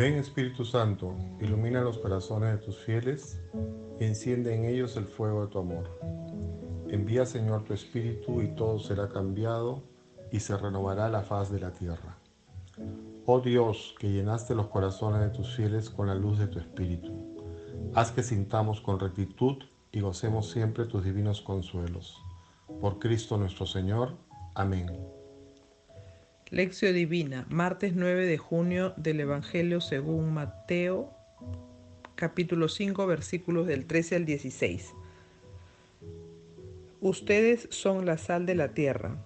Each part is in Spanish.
Ven Espíritu Santo, ilumina los corazones de tus fieles y enciende en ellos el fuego de tu amor. Envía Señor tu Espíritu y todo será cambiado y se renovará la faz de la tierra. Oh Dios, que llenaste los corazones de tus fieles con la luz de tu Espíritu, haz que sintamos con rectitud y gocemos siempre tus divinos consuelos. Por Cristo nuestro Señor. Amén. Lección Divina, martes 9 de junio del Evangelio según Mateo, capítulo 5, versículos del 13 al 16. Ustedes son la sal de la tierra,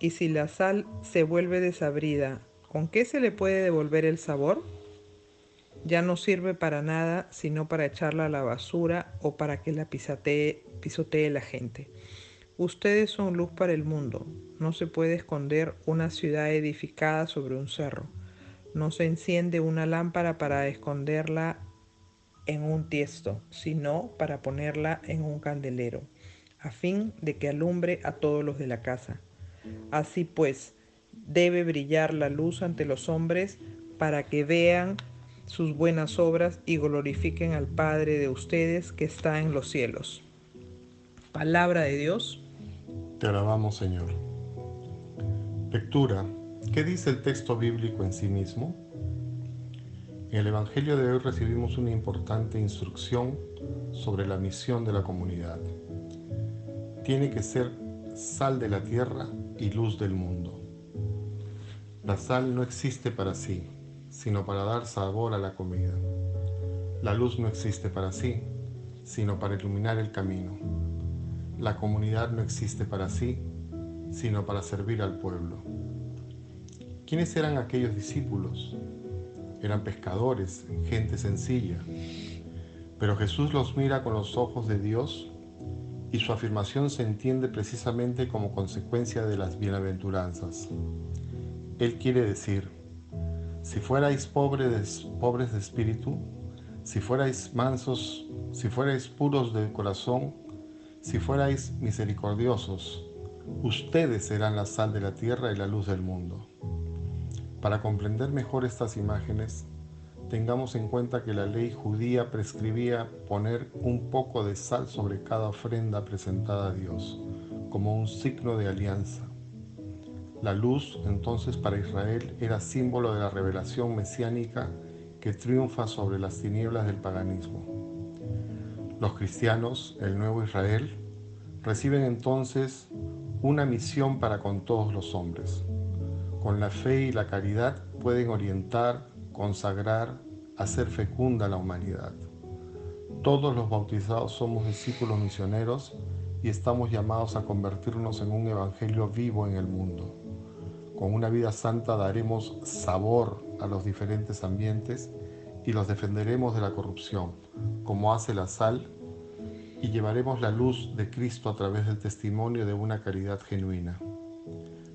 y si la sal se vuelve desabrida, ¿con qué se le puede devolver el sabor? Ya no sirve para nada sino para echarla a la basura o para que la pisotee, pisotee la gente. Ustedes son luz para el mundo. No se puede esconder una ciudad edificada sobre un cerro. No se enciende una lámpara para esconderla en un tiesto, sino para ponerla en un candelero, a fin de que alumbre a todos los de la casa. Así pues, debe brillar la luz ante los hombres para que vean sus buenas obras y glorifiquen al Padre de ustedes que está en los cielos. Palabra de Dios te alabamos, Señor. Lectura. ¿Qué dice el texto bíblico en sí mismo? En el Evangelio de hoy recibimos una importante instrucción sobre la misión de la comunidad. Tiene que ser sal de la tierra y luz del mundo. La sal no existe para sí, sino para dar sabor a la comida. La luz no existe para sí, sino para iluminar el camino. La comunidad no existe para sí, sino para servir al pueblo. ¿Quiénes eran aquellos discípulos? Eran pescadores, gente sencilla. Pero Jesús los mira con los ojos de Dios y su afirmación se entiende precisamente como consecuencia de las bienaventuranzas. Él quiere decir, si fuerais pobres, pobres de espíritu, si fuerais mansos, si fuerais puros de corazón, si fuerais misericordiosos, ustedes serán la sal de la tierra y la luz del mundo. Para comprender mejor estas imágenes, tengamos en cuenta que la ley judía prescribía poner un poco de sal sobre cada ofrenda presentada a Dios, como un signo de alianza. La luz, entonces, para Israel era símbolo de la revelación mesiánica que triunfa sobre las tinieblas del paganismo. Los cristianos, el nuevo Israel, reciben entonces una misión para con todos los hombres. Con la fe y la caridad pueden orientar, consagrar, hacer fecunda la humanidad. Todos los bautizados somos discípulos misioneros y estamos llamados a convertirnos en un evangelio vivo en el mundo. Con una vida santa daremos sabor a los diferentes ambientes y los defenderemos de la corrupción, como hace la sal, y llevaremos la luz de Cristo a través del testimonio de una caridad genuina.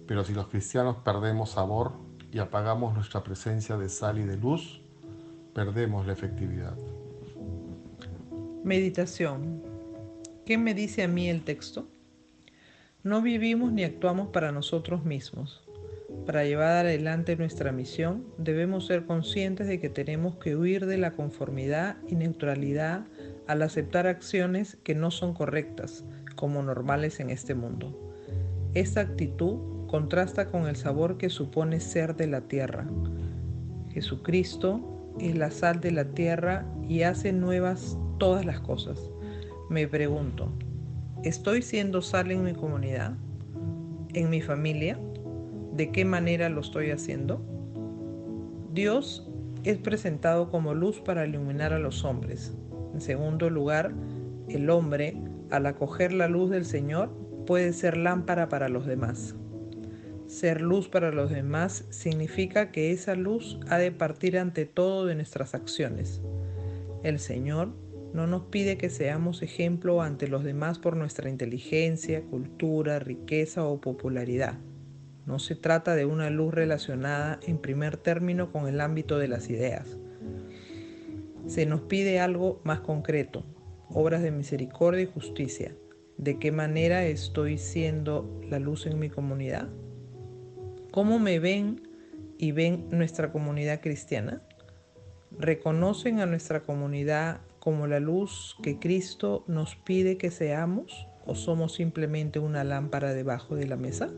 Pero si los cristianos perdemos sabor y apagamos nuestra presencia de sal y de luz, perdemos la efectividad. Meditación. ¿Qué me dice a mí el texto? No vivimos ni actuamos para nosotros mismos. Para llevar adelante nuestra misión, debemos ser conscientes de que tenemos que huir de la conformidad y neutralidad al aceptar acciones que no son correctas como normales en este mundo. Esta actitud contrasta con el sabor que supone ser de la tierra. Jesucristo es la sal de la tierra y hace nuevas todas las cosas. Me pregunto, ¿estoy siendo sal en mi comunidad? ¿En mi familia? ¿De qué manera lo estoy haciendo? Dios es presentado como luz para iluminar a los hombres. En segundo lugar, el hombre, al acoger la luz del Señor, puede ser lámpara para los demás. Ser luz para los demás significa que esa luz ha de partir ante todo de nuestras acciones. El Señor no nos pide que seamos ejemplo ante los demás por nuestra inteligencia, cultura, riqueza o popularidad. No se trata de una luz relacionada en primer término con el ámbito de las ideas. Se nos pide algo más concreto, obras de misericordia y justicia. ¿De qué manera estoy siendo la luz en mi comunidad? ¿Cómo me ven y ven nuestra comunidad cristiana? reconocen a nuestra comunidad como la luz que Cristo nos pide que seamos o somos simplemente una lámpara debajo de la mesa?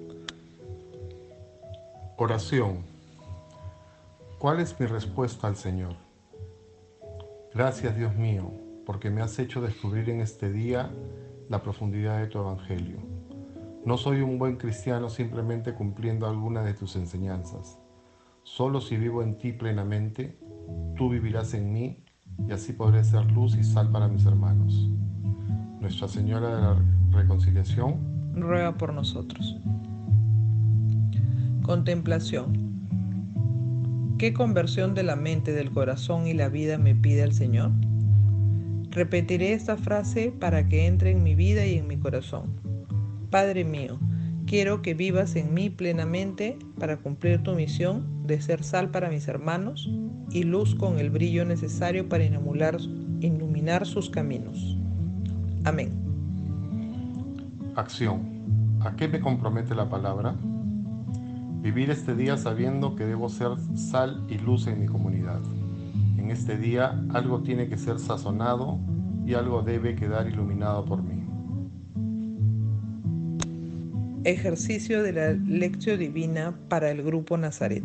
Oración. ¿Cuál es mi respuesta al Señor? Gracias Dios mío, porque me has hecho descubrir en este día la profundidad de tu Evangelio. No soy un buen cristiano simplemente cumpliendo alguna de tus enseñanzas. Solo si vivo en ti plenamente, tú vivirás en mí y así podré ser luz y sal para mis hermanos. Nuestra Señora de la Reconciliación, ruega por nosotros. Contemplación. ¿Qué conversión de la mente, del corazón y la vida me pide el Señor? Repetiré esta frase para que entre en mi vida y en mi corazón. Padre mío, quiero que vivas en mí plenamente para cumplir tu misión de ser sal para mis hermanos y luz con el brillo necesario para iluminar sus caminos. Amén. Acción. ¿A qué me compromete la palabra? Vivir este día sabiendo que debo ser sal y luz en mi comunidad. En este día algo tiene que ser sazonado y algo debe quedar iluminado por mí. Ejercicio de la lección divina para el grupo Nazaret.